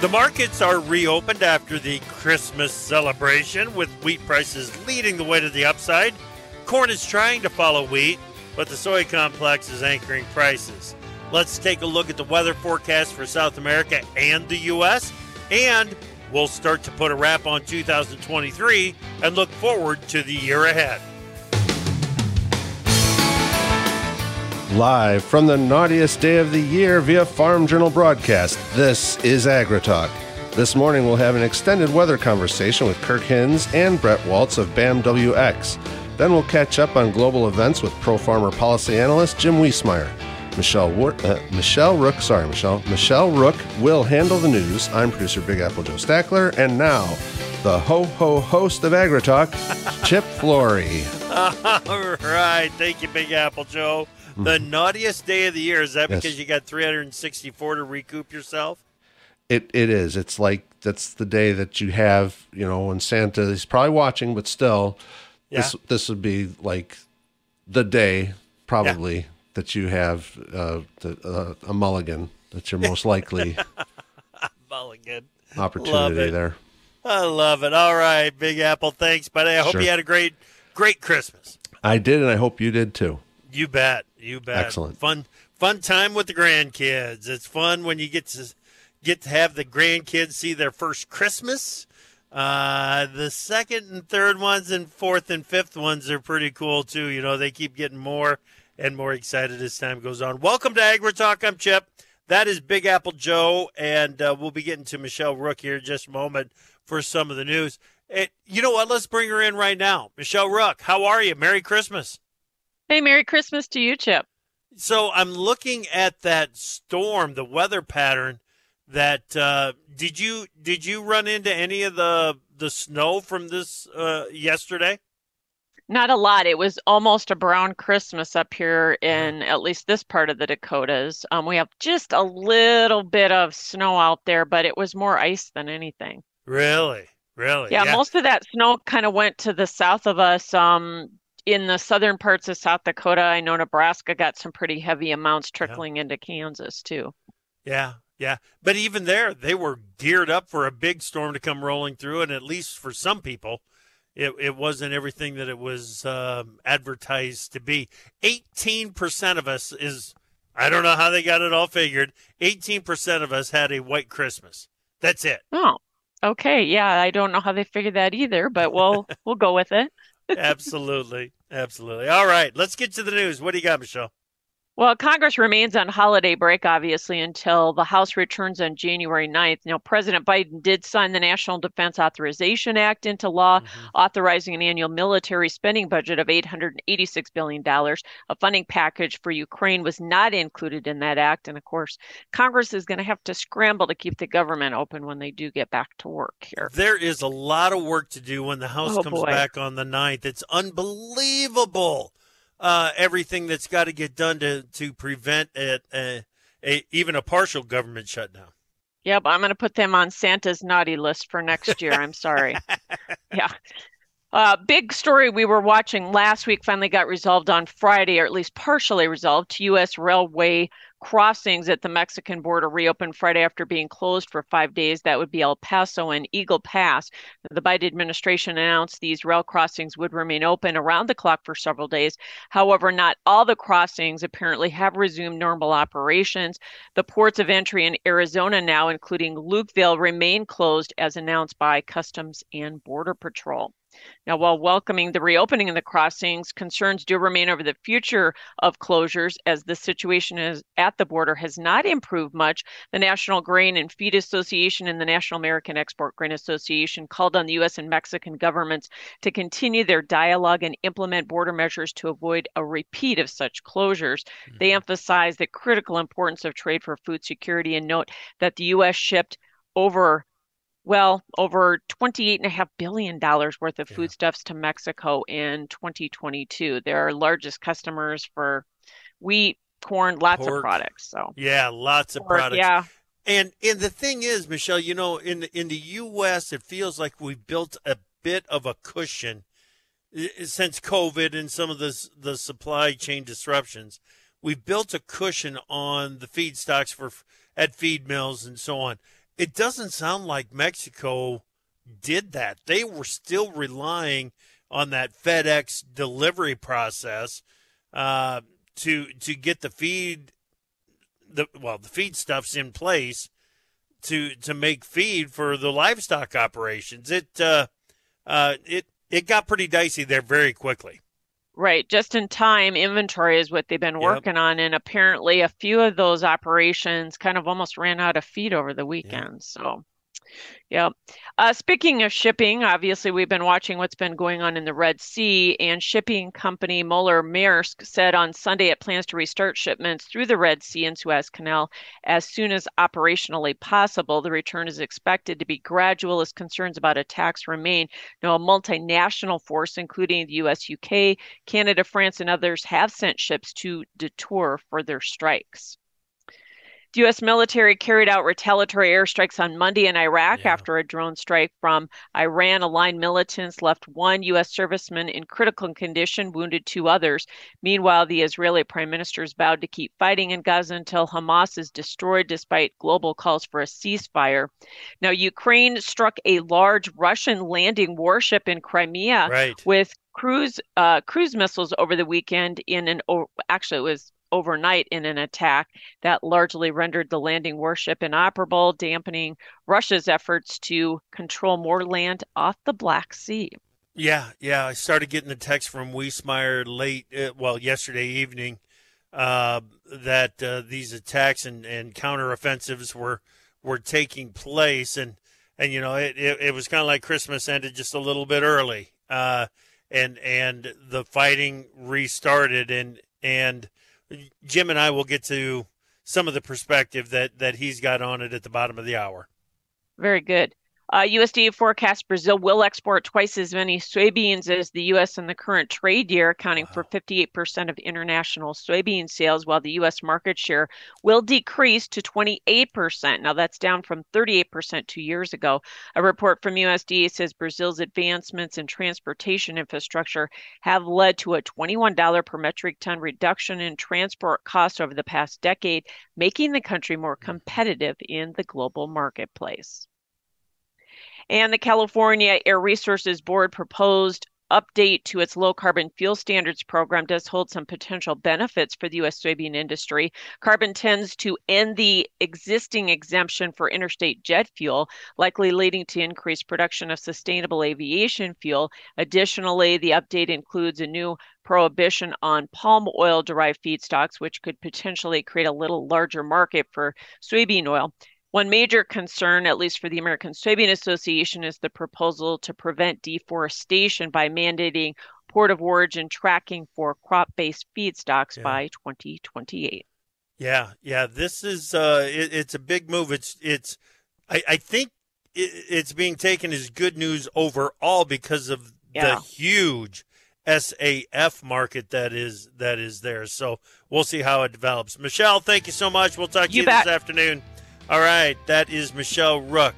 The markets are reopened after the Christmas celebration, with wheat prices leading the way to the upside. Corn is trying to follow wheat, but the soy complex is anchoring prices. Let's take a look at the weather forecast for South America and the U.S., and we'll start to put a wrap on 2023 and look forward to the year ahead. Live from the naughtiest day of the year via Farm Journal broadcast, this is AgriTalk. This morning we'll have an extended weather conversation with Kirk Hinz and Bret Walts of BAMWX. Then we'll catch up on global events with Pro Farmer policy analyst Jim Wiesemeyer. Michelle, uh, Michelle Rook, sorry, Michelle. Michelle Rook will handle the news. I'm producer Big Apple Joe Stackler, and now the ho ho host of AgriTalk, Chip Flory. All right, thank you, Big Apple Joe. The naughtiest day of the year is that Yes. because you got 364 to recoup yourself? It it is. It's like that's the day that you have, you know, when Santa is probably watching, but still, this Yeah. this would be like the day probably that you have uh, the, uh, a mulligan. That's your most likely Mulligan. opportunity there. I love it. All right, Big Apple. Thanks, buddy. I hope Sure. you had a great, great Christmas. I did, and I hope you did too. You bet. You bet. Excellent. Fun, fun time with the grandkids. It's fun when you get to get to have the grandkids see their first Christmas. Uh, the second and third ones and fourth and fifth ones are pretty cool too. You know, they keep getting more and more excited as time goes on. Welcome to Agri Talk. I'm Chip. That is Big Apple Joe, and uh, we'll be getting to Michelle Rook here in just a moment for some of the news. It, you know what? Let's bring her in right now. Michelle Rook, how are you? Merry Christmas. Hey, Merry Christmas to you, Chip. So I'm looking at that storm, the weather pattern. That uh, did you did you run into any of the the snow from this uh, yesterday? Not a lot. It was almost a brown Christmas up here in at least this part of the Dakotas. Um, we have just a little bit of snow out there, but it was more ice than anything. Really, really? Yeah, most of that snow kind of went to the south of us. Um, in the southern parts of South Dakota, I know Nebraska got some pretty heavy amounts trickling into Kansas too. Yeah, yeah. But even there, they were geared up for a big storm to come rolling through, and at least for some people, it it wasn't everything that it was um, advertised to be. Eighteen percent of us is. I don't know how they got it all figured. 18% of us had a white Christmas. That's it. Oh, okay. Yeah, I don't know how they figured that either, but we'll we'll go with it. absolutely. Absolutely. All right. Let's get to the news. What do you got, Michelle? Well, Congress remains on holiday break, obviously, until the House returns on January 9th. Now, President Biden did sign the National Defense Authorization Act into law, mm-hmm. authorizing an annual military spending budget of $886 billion. A funding package for Ukraine was not included in that act. And of course, Congress is going to have to scramble to keep the government open when they do get back to work here. There is a lot of work to do when the House Oh, comes boy. back on the 9th. It's unbelievable. Uh, everything that's got to get done to, to prevent it, uh, a, even a partial government shutdown. Yep, I'm going to put them on Santa's naughty list for next year. I'm sorry. Yeah. Uh, big story we were watching last week finally got resolved on Friday, or at least partially resolved. U.S. railway crossings at the Mexican border reopened Friday after being closed for five days. That would be El Paso and Eagle Pass. The Biden administration announced these rail crossings would remain open around the clock for several days. However, not all the crossings apparently have resumed normal operations. The ports of entry in Arizona now, including Lukeville, remain closed as announced by Customs and Border Patrol. Now, while welcoming the reopening of the crossings, concerns do remain over the future of closures as the situation is at the border has not improved much. The National Grain and Feed Association and the National American Export Grain Association called on the U.S. and Mexican governments to continue their dialogue and implement border measures to avoid a repeat of such closures. They mm-hmm. emphasize the critical importance of trade for food security and note that the U.S. shipped over well, over $28.5 billion worth of foodstuffs to Mexico in 2022. They're our largest customers for wheat, corn, lots Pork. of products. So, Yeah, lots of Pork, products. yeah, And and the thing is, Michelle, you know, in the, in the U.S., it feels like we've built a bit of a cushion eh, eh, since COVID and some of the the supply chain disruptions. We've built a cushion on the feedstocks for at feed mills and so on. It doesn't sound like Mexico did that. They were still relying on that FedEx delivery process uh, to to get the feed the well the feed stuff's in place to to make feed for the livestock operations. It uh, uh, it it got pretty dicey there very quickly. Right. Just in time inventory is what they've been Yep. working on. And apparently, a few of those operations kind of almost ran out of feed over the weekend. So, Yep. Uh, speaking of shipping, obviously we've been watching what's been going on in the Red Sea, and shipping company Moller Maersk said on Sunday it plans to restart shipments through the Red Sea and Suez Canal as soon as operationally possible. The return is expected to be gradual as concerns about attacks remain. Now, a multinational force, including the US, UK, Canada, France, and others, have sent ships to detour further strikes. The U.S. military carried out retaliatory airstrikes on Monday in Iraq Yeah. after a drone strike from Iran aligned militants left one U.S. serviceman in critical condition, wounded two others. Meanwhile, the Israeli prime minister has vowed to keep fighting in Gaza until Hamas is destroyed, despite global calls for a ceasefire. Now, Ukraine struck a large Russian landing warship in Crimea Right. with cruise uh, cruise missiles over the weekend in an actually it was overnight in an attack that largely rendered the landing warship inoperable, dampening Russia's efforts to control more land off the Black Sea. Yeah, yeah. I started getting the text from Wiesemeyer late, uh, well, yesterday evening, uh, that uh, these attacks and, and counteroffensives were were taking place, and and you know it it, it was kind of like Christmas ended just a little bit early, uh, and and the fighting restarted, and and Jim and I will get to some of the perspective that that he's got on it at the bottom of the hour. Very good. Uh, USDA forecasts Brazil will export twice as many soybeans as the U.S. in the current trade year, accounting for 58% of international soybean sales, while the U.S. market share will decrease to 28%. Now, that's down from 38% two years ago. A report from USDA says Brazil's advancements in transportation infrastructure have led to a $21 per metric ton reduction in transport costs over the past decade, making the country more competitive in the global marketplace. And the California Air Resources Board proposed update to its low carbon fuel standards program does hold some potential benefits for the U.S. soybean industry. CARB intends to end the existing exemption for interstate jet fuel, likely leading to increased production of sustainable aviation fuel. Additionally, the update includes a new prohibition on palm oil derived feedstocks, which could potentially create a little larger market for soybean oil. One major concern, at least for the American Soybean Association, is the proposal to prevent deforestation by mandating port of origin tracking for crop based feedstocks Yeah. by 2028. Yeah, yeah. This is uh, it, it's a big move. It's it's. I, I think it, it's being taken as good news overall because of Yeah. the huge SAF market that is that is there. So we'll see how it develops. Michelle, thank you so much. We'll talk to You you, bet. this afternoon. All right, that is Michelle Rook.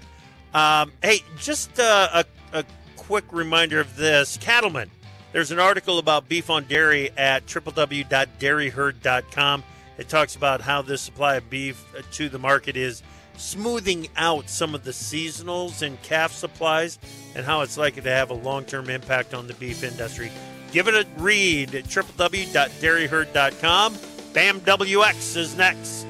Um, hey, just uh, a, a quick reminder of this. Cattlemen, there's an article about beef on dairy at www.dairyherd.com. It talks about how this supply of beef uh, to the market is smoothing out some of the seasonals and calf supplies and how it's likely to have a long term impact on the beef industry. Give it a read at www.dairyherd.com. BAMWX is next.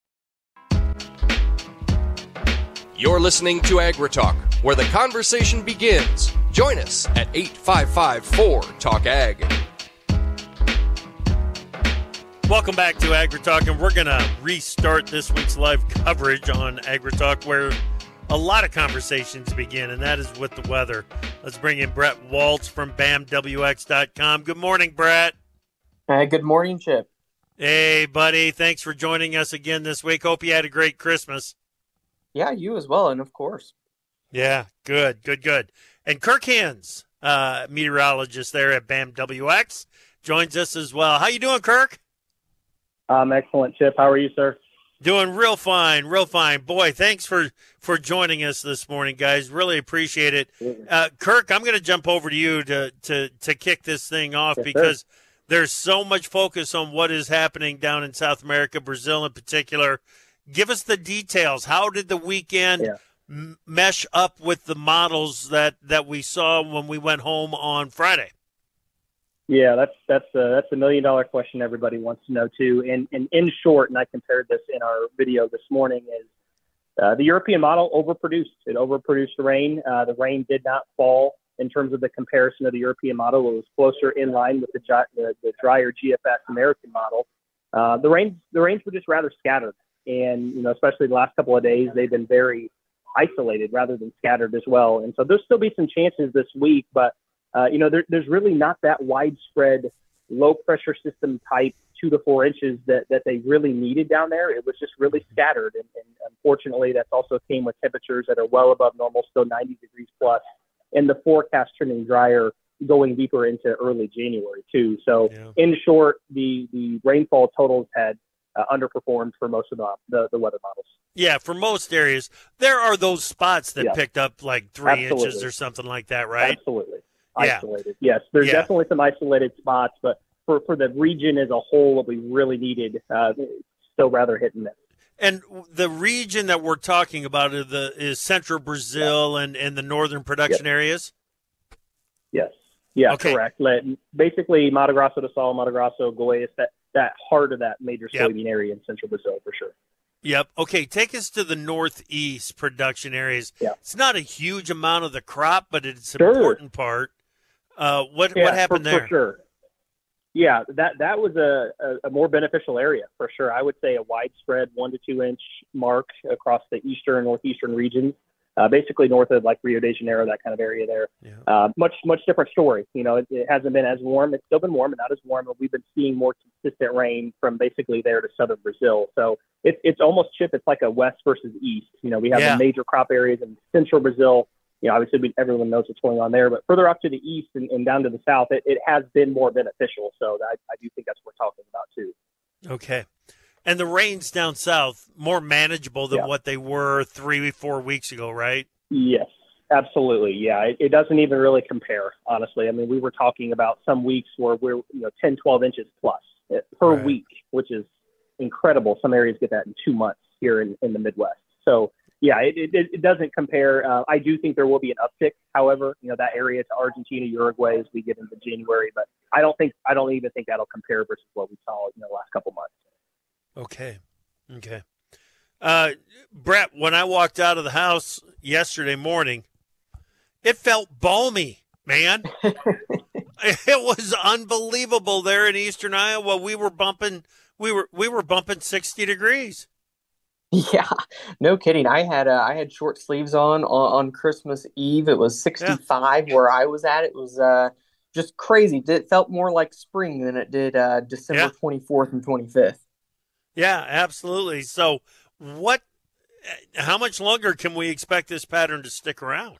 You're listening to AgriTalk, where the conversation begins. Join us at 8554 Talk Ag. Welcome back to AgriTalk, and we're going to restart this week's live coverage on AgriTalk, where a lot of conversations begin, and that is with the weather. Let's bring in Bret Walts from BAMWX.com. Good morning, Bret. Hey, good morning, Chip. Hey, buddy. Thanks for joining us again this week. Hope you had a great Christmas. Yeah, you as well, and of course. Yeah, good, good, good. And Kirk Hinz, uh, meteorologist there at BAMWX, joins us as well. How you doing, Kirk? Um, excellent, Chip. How are you, sir? Doing real fine, real fine. Boy, thanks for for joining us this morning, guys. Really appreciate it. Uh, Kirk, I'm going to jump over to you to to to kick this thing off Yes, because sir. there's so much focus on what is happening down in South America, Brazil in particular. Give us the details. How did the weekend Yeah. m- mesh up with the models that that we saw when we went home on Friday? Yeah, that's that's a, that's a million dollar question everybody wants to know too. And, and in short, and I compared this in our video this morning, is uh, the European model overproduced. It overproduced the rain. Uh, the rain did not fall in terms of the comparison of the European model. It was closer in line with the the, the drier GFS American model. Uh, the rains the rains were just rather scattered, and you know especially the last couple of days they've been very isolated rather than scattered as well. And so there'll still be some chances this week, but uh, you know, there, there's really not that widespread low pressure system type two to four inches that, that they really needed down there. It was just really scattered. And, and unfortunately, that's also came with temperatures that are well above normal, still 90 degrees plus, and the forecast turning drier going deeper into early January, too. So, Yeah. in short, the, the rainfall totals had uh, underperformed for most of the, the, the weather models. Yeah, for most areas, there are those spots that Yeah. picked up like three inches or something like that, right? Absolutely. Yeah. Isolated. Yes, there's Yeah. definitely some isolated spots, but for, for the region as a whole, what we really needed, uh, still rather hit and miss. And the region that we're talking about is, the, is central Brazil and, and the northern production areas. Yes. Yeah, Okay. correct. Basically, Mato Grosso do Sul, Mato Grosso, Goiás, that, that heart of that major Yep. soybean area in central Brazil for sure. Yep. Okay, take us to the northeast production areas. Yeah. It's not a huge amount of the crop, but it's an Sure. important part. Uh, what Yeah, what happened for, there? For sure. Yeah, that that was a, a, a more beneficial area for sure. I would say a widespread one to two inch mark across the eastern and northeastern regions, uh, basically north of like Rio de Janeiro, that kind of area there. Yeah. Uh, much much different story. You know, it, it hasn't been as warm. It's still been warm, but not as warm. But we've been seeing more consistent rain from basically there to southern Brazil. So it's it's almost chip. It's like a west versus east. You know, we have Yeah. the major crop areas in central Brazil you know, obviously we, everyone knows what's going on there, but further up to the east and, and down to the south, it, it has been more beneficial. So I, I do think that's what we're talking about too. Okay. And the rains down south more manageable than Yeah. what they were three, four weeks ago, right? Yes, absolutely. Yeah, it, it doesn't even really compare, honestly. I mean, we were talking about some weeks where we're, you know, 10, 12 inches uh, per Right. week, which is incredible. Some areas get that in two months here in, in the Midwest. So, yeah, it, it, it doesn't compare. Uh, I do think there will be an uptick, however, you know, that area to Argentina, Uruguay as we get into January, but I don't think, I don't even think that'll compare versus what we saw in the last couple months. Okay. Okay. Uh, Bret, when I walked out of the house yesterday morning, it felt balmy, man. it was unbelievable there in eastern Iowa. We were bumping we were we were bumping 60 degrees. Yeah, no kidding. I had uh, I had short sleeves on, on on Christmas Eve. It was 65 where I was at. It was uh just crazy. It felt more like spring than it did uh December Yeah. 24th and 25th. Yeah, absolutely. So, what eh, how much longer can we expect this pattern to stick around?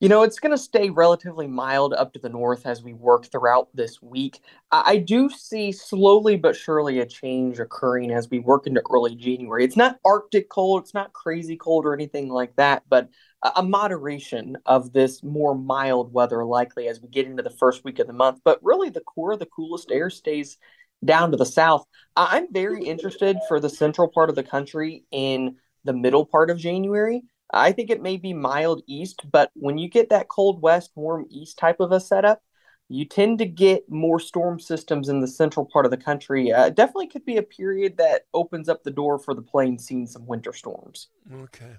You know, it's going to stay relatively mild up to the north as we work throughout this week. I do see slowly but surely a change occurring as we work into early January. It's not Arctic cold, it's not crazy cold or anything like that, but a moderation of this more mild weather likely as we get into the first week of the month. But really, the core of the coolest air stays down to the south. I'm very interested for the central part of the country in the middle part of January I think it may be mild east, but when you get that cold west, warm east type of a setup, you tend to get more storm systems in the central part of the country. Uh, definitely could be a period that opens up the door for the plains seeing some winter storms. Okay.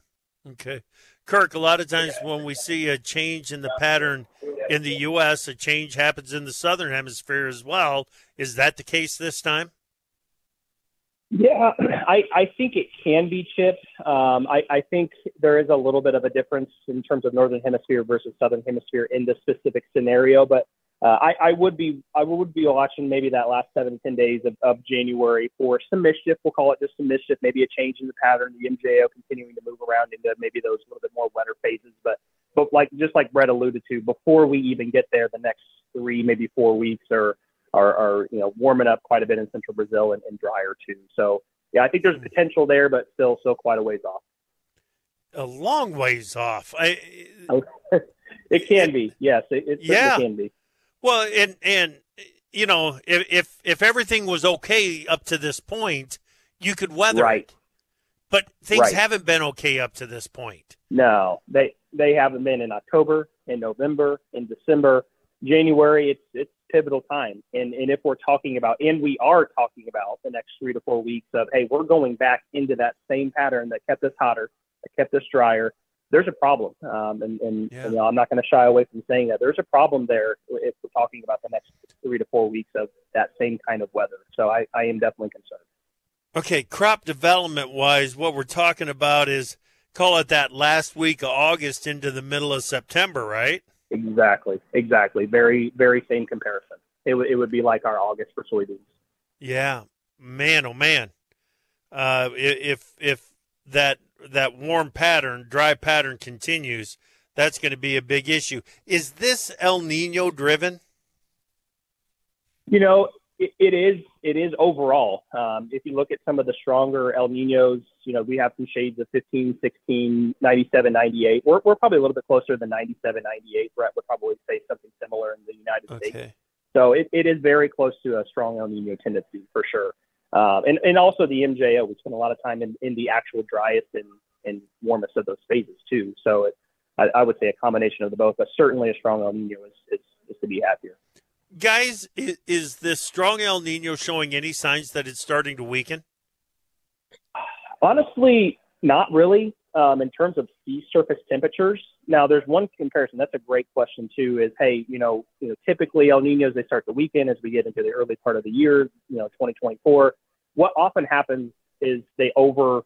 Okay. Kirk, a lot of times when we see a change in the pattern in the U.S., a change happens in the southern hemisphere as well. Is that the case this time? Yeah, I, I think it can be chipped. Um, I, I think there is a little bit of a difference in terms of northern hemisphere versus southern hemisphere in this specific scenario, but uh, I, I would be I would be watching maybe that last seven ten days of, of January for some mischief. We'll call it just some mischief, maybe a change in the pattern, the MJO continuing to move around into maybe those little bit more wetter phases. But but like just like Bret alluded to, before we even get there, the next three maybe four weeks or are, are you know warming up quite a bit in central Brazil and, and drier too. So yeah, I think there's potential there, but still still quite a ways off. A long ways off. I, it can be. Yes, it, it yeah. can be. Well, and and you know, if, if if everything was okay up to this point, you could weather right. it. But things right. haven't been okay up to this point. No, they they haven't been in October, in November, in December, January. It's it's pivotal time. And, and if we're talking about, and we are talking about the next three to four weeks of, hey, we're going back into that same pattern that kept us hotter, that kept us drier, there's a problem. Um, and and yeah. you know, I'm not going to shy away from saying that. There's a problem there if we're talking about the next three to four weeks of that same kind of weather. So I, I am definitely concerned. Okay, crop development wise, what we're talking about is call it that last week of August into the middle of September, right? Exactly, exactly. Very, very same comparison. It, w- it would be like our August for soybeans. Yeah, man, oh man. Uh, if if that that warm pattern, dry pattern continues, that's going to be a big issue. Is this El Nino driven? You know, it, it is. It is overall. Um, if you look at some of the stronger El Ninos, you know, we have some shades of 15, 16, 97, 98. We're, we're probably a little bit closer than 97, 98. Brett would probably say something similar in the United okay. States. So it, it is very close to a strong El Nino tendency for sure. Um, and, and also the MJO, we spend a lot of time in, in the actual driest and, and warmest of those phases too. So it, I, I would say a combination of the both, but certainly a strong El Nino is, is, is to be happier. Guys, is, is this strong El Nino showing any signs that it's starting to weaken? Honestly, not really. Um, in terms of sea surface temperatures, now there's one comparison. That's a great question too. Is hey, you know, you know, typically El Ninos they start to weaken as we get into the early part of the year. You know, 2024. What often happens is they over,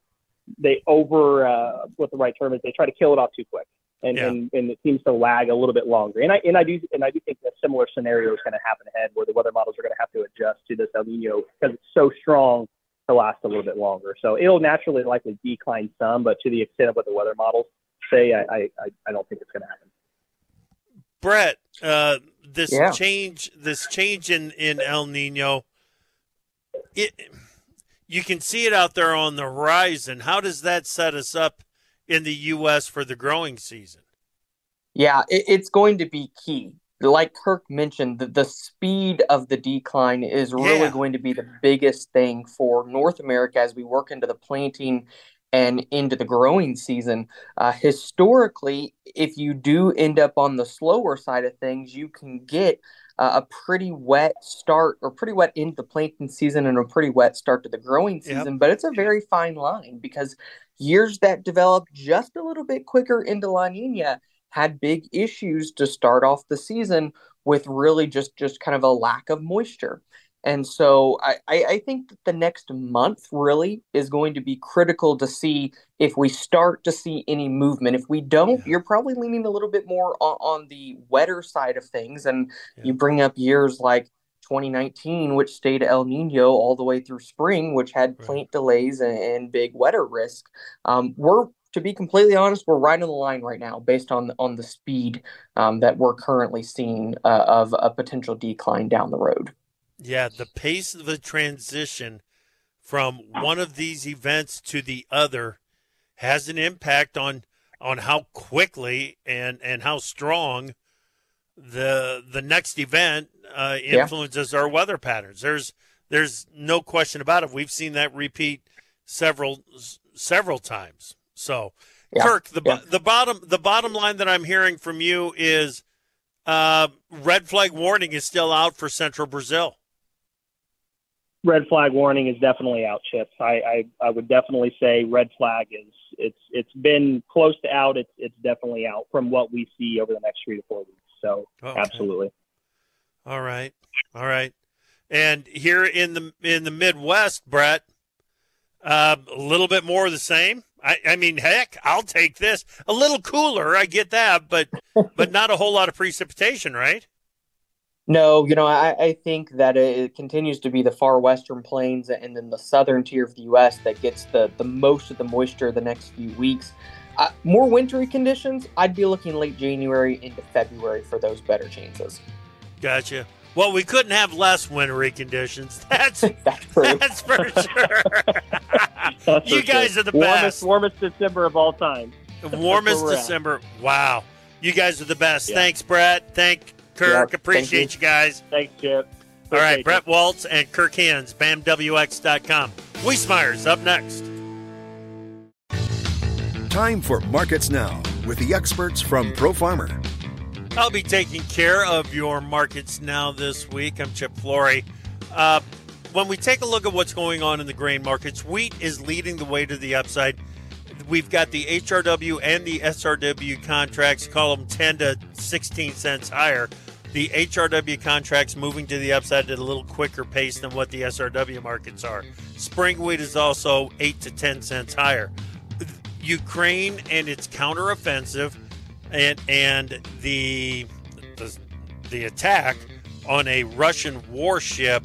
they over, uh, what the right term is, they try to kill it off too quick, and, yeah. and and it seems to lag a little bit longer. And I and I do and I do think a similar scenario is going to happen ahead, where the weather models are going to have to adjust to this El Nino because it's so strong to last a little bit longer. So it'll naturally likely decline some, but to the extent of what the weather models say, I, I, I don't think it's going to happen. Bret, uh, this yeah. change, this change in, in El Nino, it, you can see it out there on the horizon. How does that set us up in the U.S. for the growing season? Yeah, it, it's going to be key like Kirk mentioned, the, the speed of the decline is really yeah. going to be the biggest thing for North America as we work into the planting and into the growing season. Uh, historically, if you do end up on the slower side of things, you can get uh, a pretty wet start or pretty wet into the planting season and a pretty wet start to the growing season. Yep. But it's a very fine line because years that develop just a little bit quicker into La Nina had big issues to start off the season with really just just kind of a lack of moisture. And so I, I think that the next month really is going to be critical to see if we start to see any movement. If we don't, yeah. you're probably leaning a little bit more on, on the wetter side of things. And yeah. you bring up years like 2019, which stayed El Nino all the way through spring, which had plant delays and, and, big wetter risk. Um, we're to be completely honest, we're right on the line right now based on on the speed um, that we're currently seeing uh, of a potential decline down the road. Yeah, the pace of the transition from one of these events to the other has an impact on on how quickly and and how strong the the next event uh, influences yeah. our weather patterns. There's there's no question about it. We've seen that repeat several several times. So, yeah. Kirk, the yeah. the bottom the bottom line that I'm hearing from you is uh, red flag warning is still out for Central Brazil. Red flag warning is definitely out, Chips. I, I, I would definitely say red flag is it's it's been close to out. It's it's definitely out from what we see over the next three to four weeks. So okay. absolutely. All right, all right. And here in the in the Midwest, Bret, uh, a little bit more of the same. I, I mean, heck, I'll take this. A little cooler, I get that, but but not a whole lot of precipitation, right? No, you know, I, I think that it continues to be the far western plains and then the southern tier of the U.S. that gets the, the most of the moisture the next few weeks. Uh, more wintry conditions, I'd be looking late January into February for those better chances. Gotcha. Well, we couldn't have less wintry conditions. That's that's, that's for sure. that's you for guys sure. are the warmest, best. Warmest December of all time. The warmest December. At. Wow. You guys are the best. Yeah. Thanks, Bret. Thank Kirk. Appreciate Thank you. you. guys. Thanks, Chip. Appreciate all right, you. Bret Walts and Kirk Hinz, BAMWX.com. Wiesemeyer's up next. Time for Markets Now with the experts from Pro Farmer. I'll be taking care of your markets now this week. I'm Chip Flory. Uh, when we take a look at what's going on in the grain markets, wheat is leading the way to the upside. We've got the HRW and the SRW contracts, call them 10 to 16 cents higher. The HRW contracts moving to the upside at a little quicker pace than what the SRW markets are. Spring wheat is also 8 to 10 cents higher. Ukraine and its counteroffensive and and the, the the attack on a Russian warship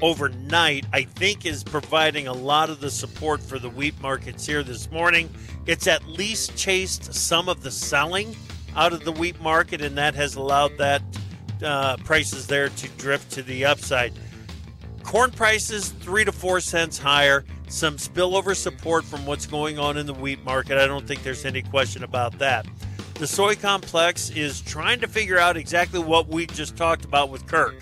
overnight, I think, is providing a lot of the support for the wheat markets here this morning. It's at least chased some of the selling out of the wheat market, and that has allowed that uh, prices there to drift to the upside. Corn prices three to four cents higher. Some spillover support from what's going on in the wheat market. I don't think there's any question about that. The soy complex is trying to figure out exactly what we just talked about with Kirk.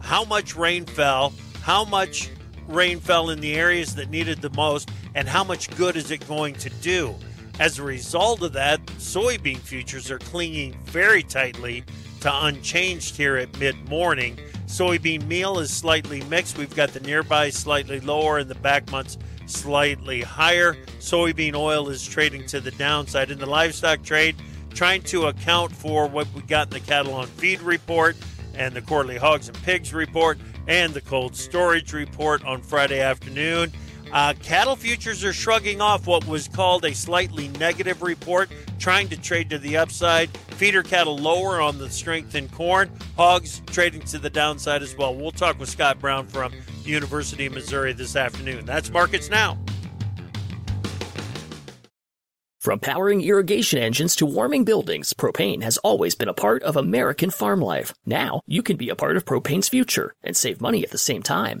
How much rain fell, how much rain fell in the areas that needed the most, and how much good is it going to do? As a result of that, soybean futures are clinging very tightly to unchanged here at mid morning. Soybean meal is slightly mixed. We've got the nearby slightly lower and the back months slightly higher. Soybean oil is trading to the downside. In the livestock trade, trying to account for what we got in the cattle on feed report and the quarterly hogs and pigs report and the cold storage report on Friday afternoon. Uh, cattle futures are shrugging off what was called a slightly negative report, trying to trade to the upside. Feeder cattle lower on the strength in corn. Hogs trading to the downside as well. We'll talk with Scott Brown from University of Missouri this afternoon. That's markets now. From powering irrigation engines to warming buildings, propane has always been a part of American farm life. Now, you can be a part of propane's future and save money at the same time.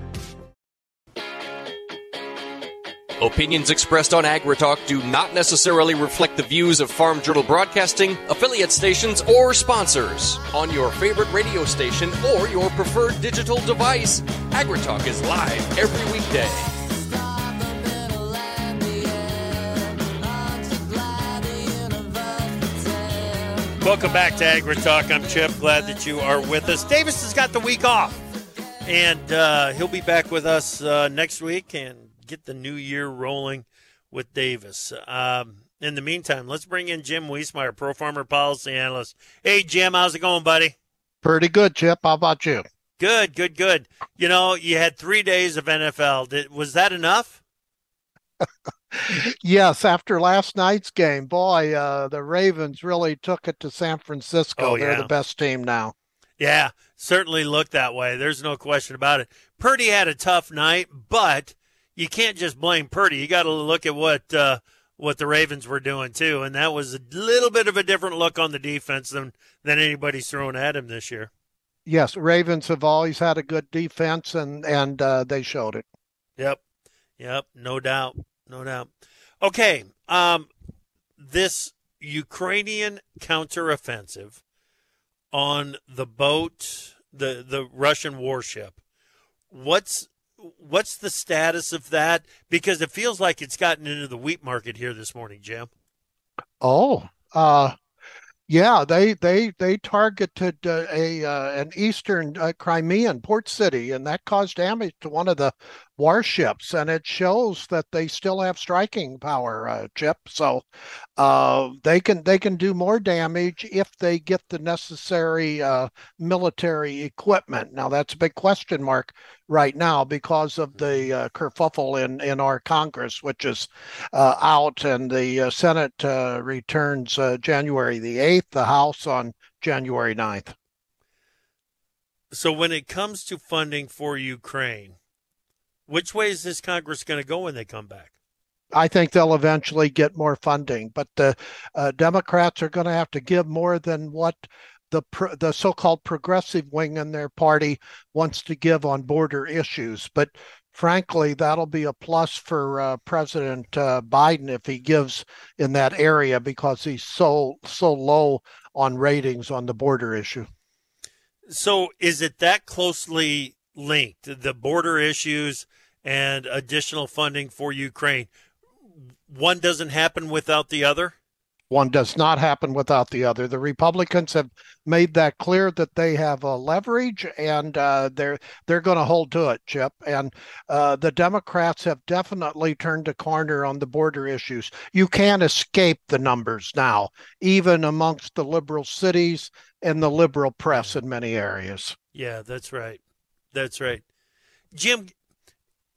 Opinions expressed on AgriTalk do not necessarily reflect the views of Farm Journal Broadcasting, affiliate stations, or sponsors. On your favorite radio station or your preferred digital device, AgriTalk is live every weekday. Welcome back to AgriTalk. I'm Chip. Glad that you are with us. Davis has got the week off, and uh, he'll be back with us uh, next week and get the new year rolling with Davis. Um, in the meantime, let's bring in Jim Wiesemeyer, Pro Farmer Policy Analyst. Hey, Jim, how's it going, buddy? Pretty good, Chip. How about you? Good, good, good. You know, you had three days of NFL. Did, was that enough? yes, after last night's game, boy, uh, the Ravens really took it to San Francisco. Oh, They're the best team now. Yeah, certainly looked that way. There's no question about it. Purdy had a tough night, but you can't just blame Purdy. You got to look at what uh, what the Ravens were doing too, and that was a little bit of a different look on the defense than than anybody's throwing at him this year. Yes, Ravens have always had a good defense, and and uh, they showed it. Yep, yep, no doubt, no doubt. Okay, um, this Ukrainian counteroffensive on the boat, the the Russian warship. What's what's the status of that? Because it feels like it's gotten into the wheat market here this morning, Jim. Oh, uh, yeah, they they they targeted uh, a uh, an eastern uh, Crimean port city, and that caused damage to one of the warships, and it shows that they still have striking power, uh, Chip. So uh, they can they can do more damage if they get the necessary uh, military equipment. Now that's a big question mark right now because of the uh, kerfuffle in in our Congress, which is uh, out, and the uh, Senate uh, returns uh, January the eighth, the House on January 9th. So when it comes to funding for Ukraine, which way is this Congress going to go when they come back? I think they'll eventually get more funding, but the uh, Democrats are going to have to give more than what the pro- the so-called progressive wing in their party wants to give on border issues. But frankly, that'll be a plus for uh, President uh, Biden if he gives in that area because he's so so low on ratings on the border issue. So is it that closely linked, the border issues and additional funding for Ukraine? One doesn't happen without the other? One does not happen without the other. The Republicans have made that clear that they have a leverage, and uh, they're they're going to hold to it, Chip. And uh, the Democrats have definitely turned a corner on the border issues. You can't escape the numbers now, even amongst the liberal cities and the liberal press in many areas. Yeah, that's right. That's right. Jim,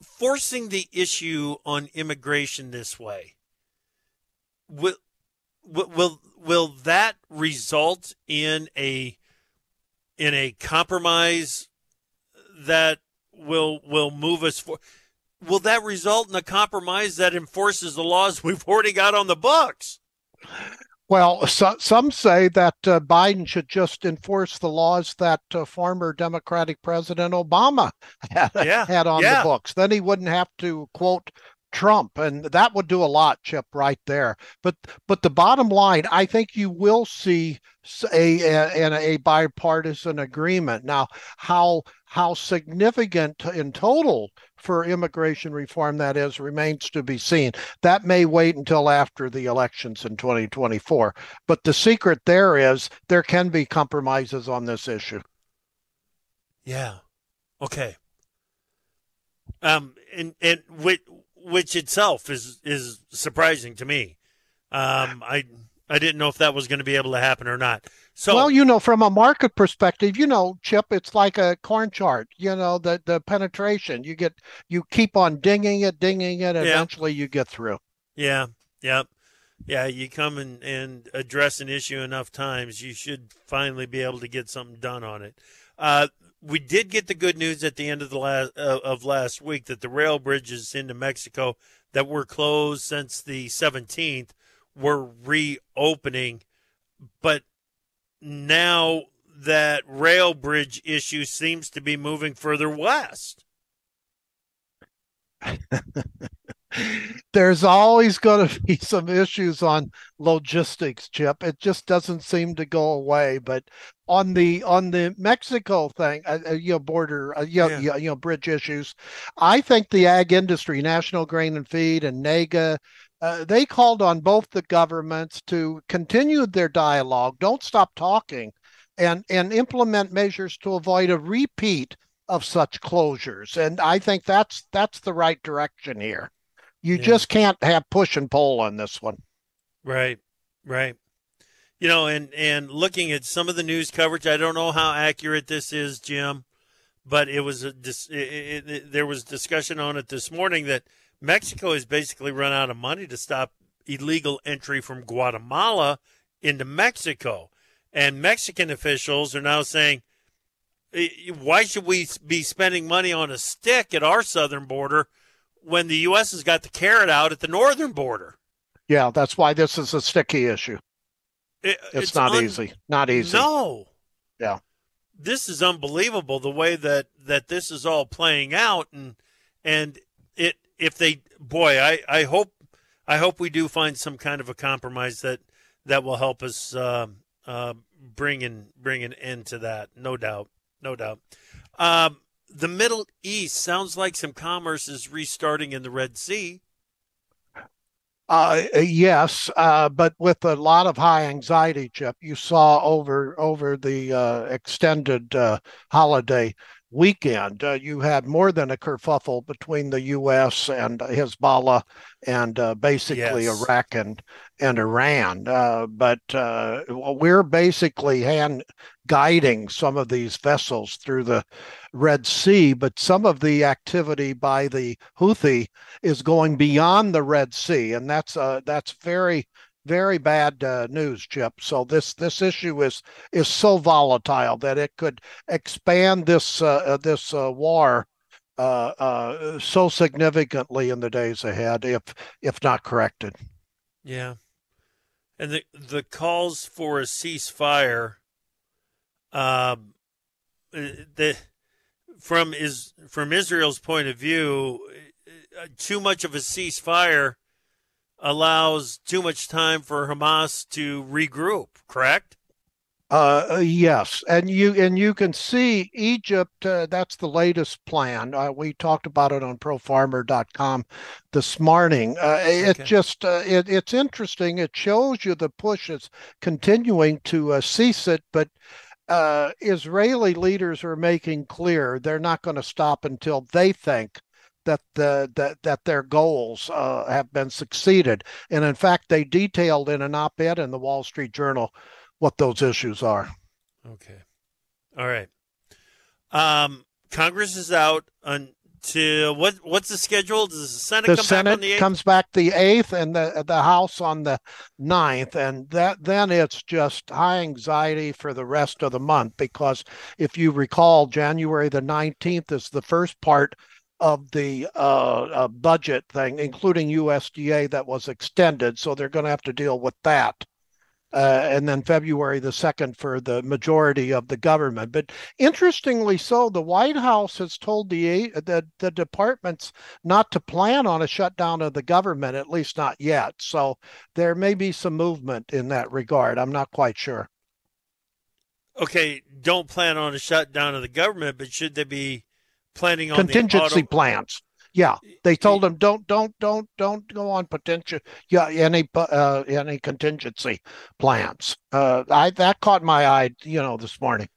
forcing the issue on immigration this way will will will that result in a in a compromise that will will move us for will that result in a compromise that enforces the laws we've already got on the books well, so, some say that uh, Biden should just enforce the laws that uh, former Democratic President Obama had, yeah, had on yeah. the books. Then he wouldn't have to quote Trump, and that would do a lot, Chip, right there. But but the bottom line, I think you will see a a, a bipartisan agreement. Now, how how significant in total for immigration reform that is remains to be seen. That may wait until after the elections in 2024. But the secret there is there can be compromises on this issue. Yeah. Okay. Um, and and which, which itself is is surprising to me. Um, I I didn't know if that was going to be able to happen or not. So well, you know, from a market perspective, you know, Chip, it's like a corn chart. You know, the the penetration. You get you keep on dinging it, dinging it, and Yeah. eventually you get through. Yeah, yeah, yeah. You come and, and address an issue enough times, you should finally be able to get something done on it. Uh, we did get the good news at the end of the last uh, of last week that the rail bridges into Mexico that were closed since the 17th were reopening, but now that rail bridge issue seems to be moving further west. there's always going to be some issues on logistics, Chip. It just doesn't seem to go away. But on the on the Mexico thing, uh, uh you know, border, uh, you, know, yeah. you know, bridge issues, I think the ag industry, National Grain and Feed, and NAEGA. Uh, they called on both the governments to continue their dialogue, don't stop talking, and and implement measures to avoid a repeat of such closures. And I think that's that's the right direction here. You yeah. just can't have push and pull on this one. Right, right. You know, and and looking at some of the news coverage, I don't know how accurate this is, Jim, but it was a it, it, it, there was discussion on it this morning that Mexico has basically run out of money to stop illegal entry from Guatemala into Mexico, and Mexican officials are now saying, eh, why should we be spending money on a stick at our southern border when the U.S. has got the carrot out at the northern border. Yeah, that's why this is a sticky issue. It, it's, it's, not un- easy. Not easy. No. Yeah. This is unbelievable the way that that this is all playing out and and if they boy I I hope I hope we do find some kind of a compromise that that will help us uh, uh, bring in bring an end to that. No doubt, no doubt. Um, the Middle East sounds like some commerce is restarting in the Red Sea. Uh, yes, uh, but with a lot of high anxiety, Chip. You saw over over the uh, extended uh, holiday weekend, uh, you had more than a kerfuffle between the U.S. and Hezbollah and uh, basically yes. Iraq and, and Iran. Uh, but uh, we're basically hand guiding some of these vessels through the Red Sea, but some of the activity by the Houthi is going beyond the Red Sea, and that's uh, that's very very bad uh, news, Chip. So this this issue is is so volatile that it could expand this uh, uh this uh, war uh, uh, so significantly in the days ahead, if if not corrected. Yeah, and the the calls for a ceasefire, um, the from is from Israel's point of view, too much of a ceasefire allows too much time for Hamas to regroup, correct? Uh, uh, yes, and you and you can see Egypt. Uh, that's the latest plan. Uh, we talked about it on ProFarmer.com this morning. Uh, it just uh, it, it's interesting. It shows you the push is continuing to cease it, but Israeli leaders are making clear they're not going to stop until they think that the that that their goals uh, have been succeeded. And in fact, they detailed in an op-ed in the Wall Street Journal what those issues are. Okay, all right. Um, Congress is out until what? What's the schedule? Does the Senate the come Senate back on the 8th? comes back the eighth, and the the House on the 9th. and that then it's just high anxiety for the rest of the month because if you recall, January the nineteenth is the first part of the uh, uh, budget thing, including USDA, that was extended. So they're going to have to deal with that. Uh, and then February the 2nd for the majority of the government. But interestingly so, the White House has told the, the, the departments not to plan on a shutdown of the government, at least not yet. So there may be some movement in that regard. I'm not quite sure. Okay, don't plan on a shutdown of the government, but should there be planning on contingency auto- plans. Yeah, they told them don't don't don't don't go on potential yeah any uh, any contingency plans. Uh, I that caught my eye, you know, this morning.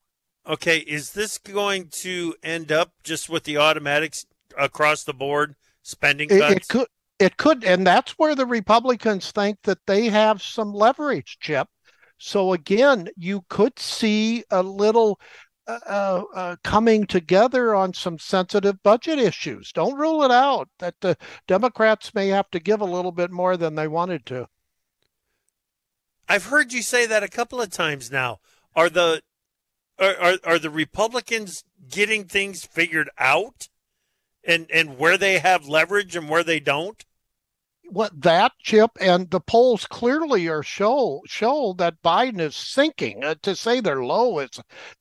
Okay, is this going to end up just with the automatics across the board spending cuts? It, it could it could and that's where the Republicans think that they have some leverage, Chip. So again, you could see a little uh, uh, coming together on some sensitive budget issues. Don't rule it out that the Democrats may have to give a little bit more than they wanted to. I've heard you say that a couple of times now. Are the are, are, are the Republicans getting things figured out, and and where they have leverage and where they don't? What that chip and the polls clearly are show show that Biden is sinking. Uh, to say they're low is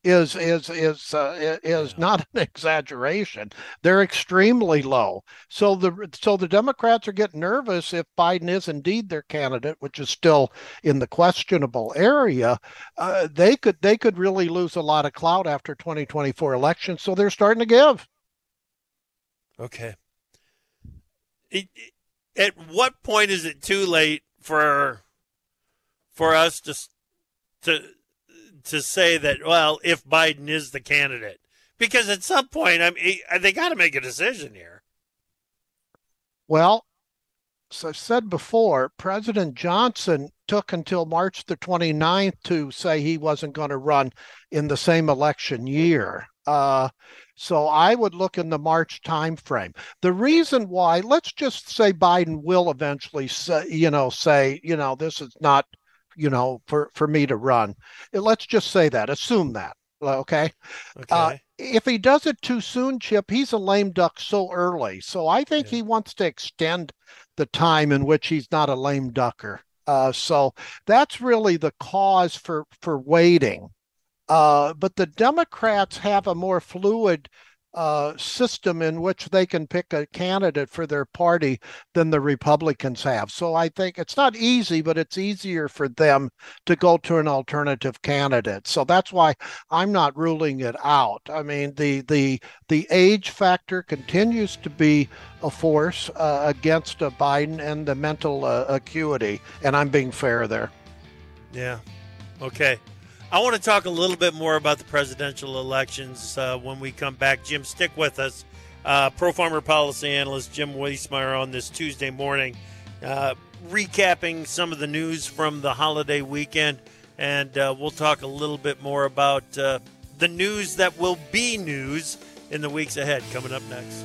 is is is uh, is yeah. not an exaggeration. They're extremely low. So the so the Democrats are getting nervous if Biden is indeed their candidate, which is still in the questionable area. Uh, they could they could really lose a lot of clout after 2024 election. So they're starting to give. Okay. It, it, at what point is it too late for for us to to to say that well if Biden is the candidate because at some point I mean they got to make a decision here. Well, as I've said before, President Johnson took until March the 29th to say he wasn't going to run in the same election year. Uh, so I would look in the March timeframe. The reason why, let's just say Biden will eventually say, you know, say, you know, this is not, you know, for for me to run. Let's just say that. Assume that. Okay. Okay. Uh, if he does it too soon, Chip, he's a lame duck so early. So I think yeah. he wants to extend the time in which he's not a lame ducker. Uh, so that's really the cause for for waiting. Uh, but the Democrats have a more fluid uh, system in which they can pick a candidate for their party than the Republicans have. So I think it's not easy, but it's easier for them to go to an alternative candidate. So that's why I'm not ruling it out. I mean, the the the age factor continues to be a force uh, against uh, Biden and the mental uh, acuity, and I'm being fair there. Yeah. Okay. I want to talk a little bit more about the presidential elections uh, when we come back. Jim, stick with us. Uh, Pro Farmer Policy Analyst Jim Wiesemeyer on this Tuesday morning, uh, recapping some of the news from the holiday weekend, and uh, we'll talk a little bit more about uh, the news that will be news in the weeks ahead. Coming up next.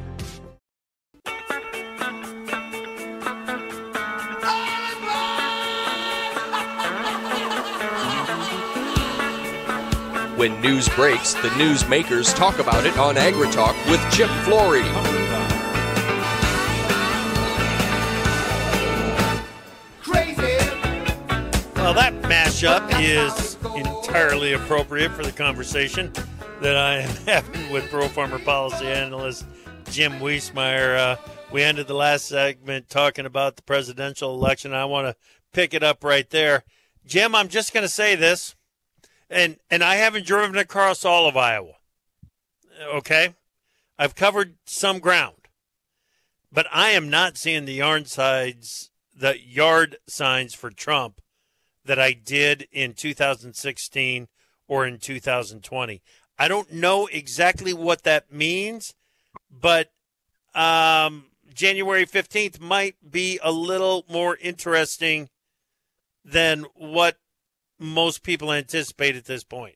When news breaks, the news makers talk about it on AgriTalk with Chip Flory. Well, that mashup is entirely appropriate for the conversation that I am having with Pro Farmer Policy Analyst Jim Wiesemeyer. Uh, we ended the last segment talking about the presidential election. I want to pick it up right there. Jim, I'm just going to say this and and I haven't driven across all of Iowa. Okay, I've covered some ground, but I am not seeing the yard signs, the yard signs for Trump that I did in 2016 or in 2020. I don't know exactly what that means, but um, January 15th might be a little more interesting than what most people anticipate at this point?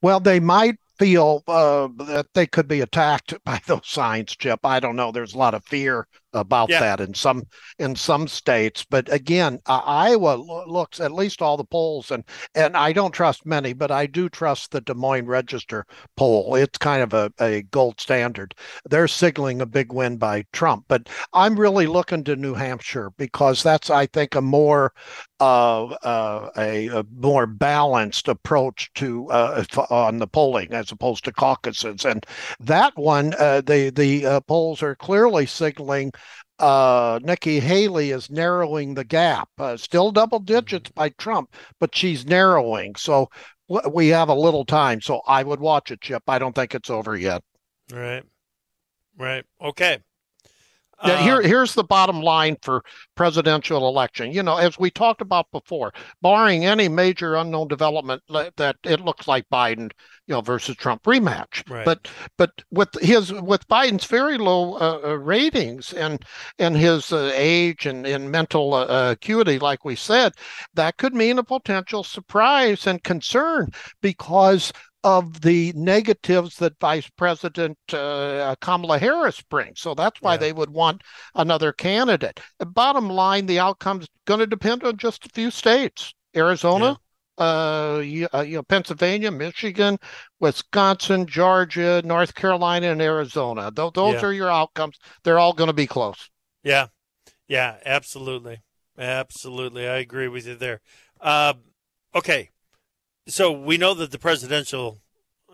Well, they might feel uh, that they could be attacked by those signs, Chip. I don't know. There's a lot of fear about yeah. that in some in some states. But again, uh, Iowa lo- looks at least all the polls, and and I don't trust many, but I do trust the Des Moines Register poll. It's kind of a, a gold standard. They're signaling a big win by Trump, but I'm really looking to New Hampshire because that's I think a more uh, uh, a, a, more balanced approach to uh, on the polling as opposed to caucuses, and that one uh, the the uh, polls are clearly signaling uh, Nikki Haley is narrowing the gap. Uh, still double digits by Trump, but she's narrowing. So we have a little time. So I would watch it, Chip. I don't think it's over yet. Right. Right. Okay. Now, here, uh, here's the bottom line for presidential election. You know, as we talked about before, barring any major unknown development, that it looks like Biden, you know, versus Trump rematch. Right. But but with his with Biden's very low uh, uh ratings and and his uh, age and, and mental uh, acuity, like we said, that could mean a potential surprise and concern because of the negatives that Vice President uh, Kamala Harris brings. So that's why yeah. they would want another candidate. The bottom line, the outcome's going to depend on just a few states. Arizona, yeah. uh, you, uh, you know, Pennsylvania, Michigan, Wisconsin, Georgia, North Carolina, and Arizona. Th- those yeah. are your outcomes. They're all going to be close. Yeah, yeah, absolutely, absolutely. I agree with you there. Uh, okay, so we know that the presidential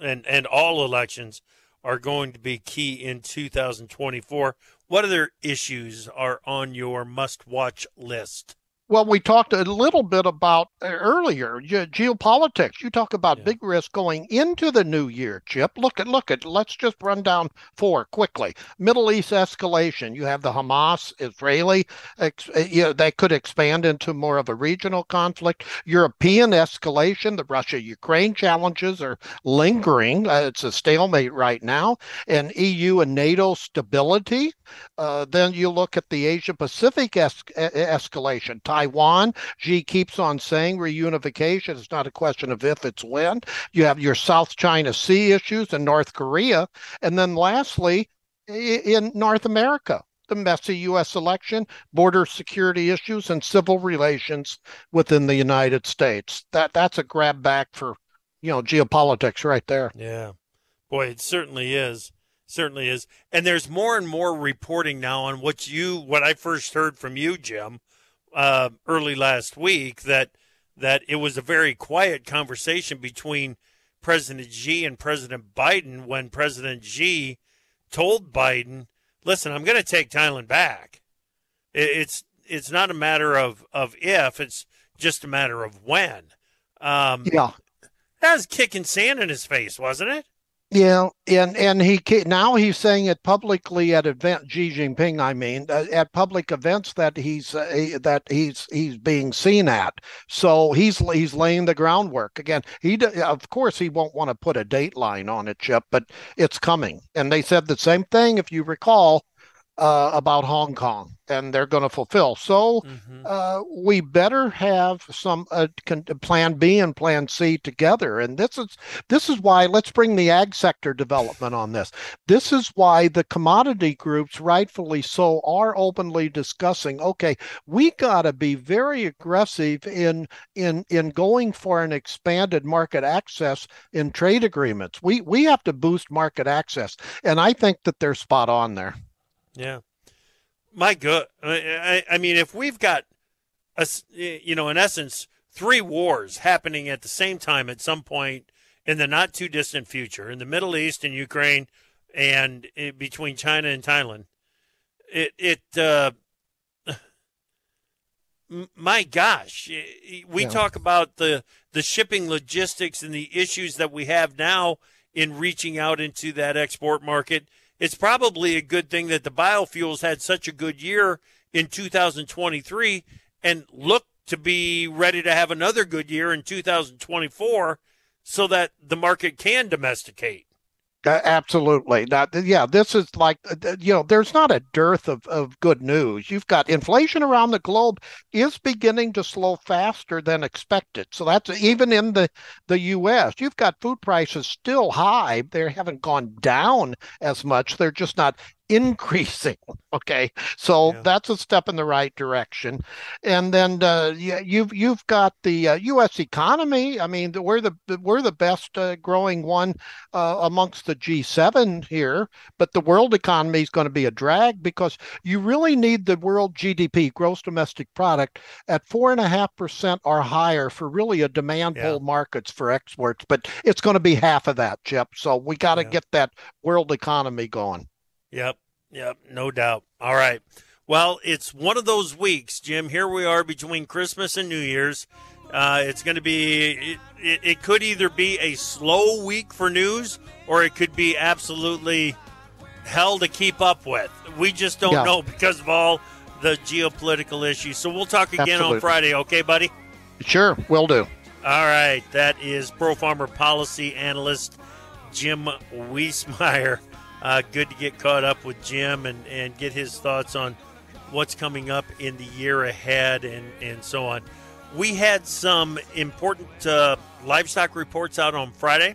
and and all elections are going to be key in 2024. What other issues are on your must watch list? Well, we talked a little bit about uh, earlier ge- geopolitics. You talk about yeah. big risk going into the new year, Chip. Look at look at. Let's just run down four quickly. Middle East escalation. You have the Hamas, Israeli. Ex, uh, you know, they could expand into more of a regional conflict. European escalation. The Russia-Ukraine challenges are lingering. Uh, it's a stalemate right now. And EU and NATO stability. Uh, then you look at the Asia Pacific es- escalation. Taiwan. Xi keeps on saying reunification is not a question of if, it's when. You have your South China Sea issues and North Korea. And then lastly, in North America, the messy U.S. election, border security issues, and civil relations within the United States. That that's a grab back for, you know, geopolitics right there. Yeah, boy, it certainly is, certainly is. And there's more and more reporting now on what you, what I first heard from you, Jim, uh, early last week that that it was a very quiet conversation between President Xi and President Biden when President Xi told Biden, "Listen, I'm going to take Taiwan back. It's it's not a matter of of if; it's just a matter of when." Um, yeah, that was kicking sand in his face, wasn't it? Yeah, and and he now he's saying it publicly at event Xi Jinping. I mean, uh, at public events that he's uh, that he's he's being seen at. So he's he's laying the groundwork again. He of course he won't want to put a date line on it, Chip, but it's coming. And they said the same thing, if you recall, uh, about Hong Kong, and they're going to fulfill. So mm-hmm. uh, we better have some uh, Plan B and Plan C together. And this is this is why let's bring the ag sector development on this. This is why the commodity groups, rightfully so, are openly discussing. Okay, we got to be very aggressive in in in going for an expanded market access in trade agreements. We we have to boost market access, and I think that they're spot on there. Yeah. My good. I, I mean, if we've got, a, you know, in essence, three wars happening at the same time at some point in the not too distant future in the Middle East and Ukraine and between China and Taiwan, it, it, uh, my gosh, we yeah. talk about the the shipping logistics and the issues that we have now in reaching out into that export market it's probably a good thing that the biofuels had such a good year in 2023 and look to be ready to have another good year in 2024 so that the market can domesticate. Uh, absolutely. Now, yeah, this is like, uh, you know, there's not a dearth of, of good news. You've got inflation around the globe is beginning to slow faster than expected. So that's even in the, the U.S. You've got food prices still high. They haven't gone down as much. They're just not increasing. Okay, so yeah. that's a step in the right direction. And then uh, you've you've got the uh, U.S. economy. I mean, we're the we're the best uh, growing one uh, amongst the G7 here, but the world economy is going to be a drag because you really need the world GDP, gross domestic product, at four and a half percent or higher for really a demand pull markets for exports. But it's going to be half of that, Chip. So we got to yeah. get that world economy going. Yep. Yep. No doubt. All right. Well, it's one of those weeks, Jim. Here we are between Christmas and New Year's. Uh, it's going to be, it, it, it, could either be a slow week for news or it could be absolutely hell to keep up with. We just don't yeah. know because of all the geopolitical issues. So we'll talk again Absolutely. on Friday, okay, buddy? Sure, will do. All right. That is Pro Farmer Policy Analyst Jim Wiesemeyer. Uh, good to get caught up with Jim and, and get his thoughts on what's coming up in the year ahead and, and so on. We had some important uh, livestock reports out on Friday.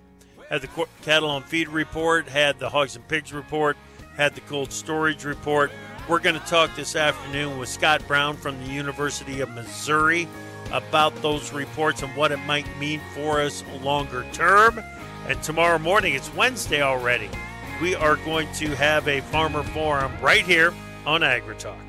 Had the cattle on feed report, had the hogs and pigs report, had the cold storage report. We're going to talk this afternoon with Scott Brown from the University of Missouri about those reports and what it might mean for us longer term. And tomorrow morning, it's Wednesday already, we are going to have a farmer forum right here on AgriTalk.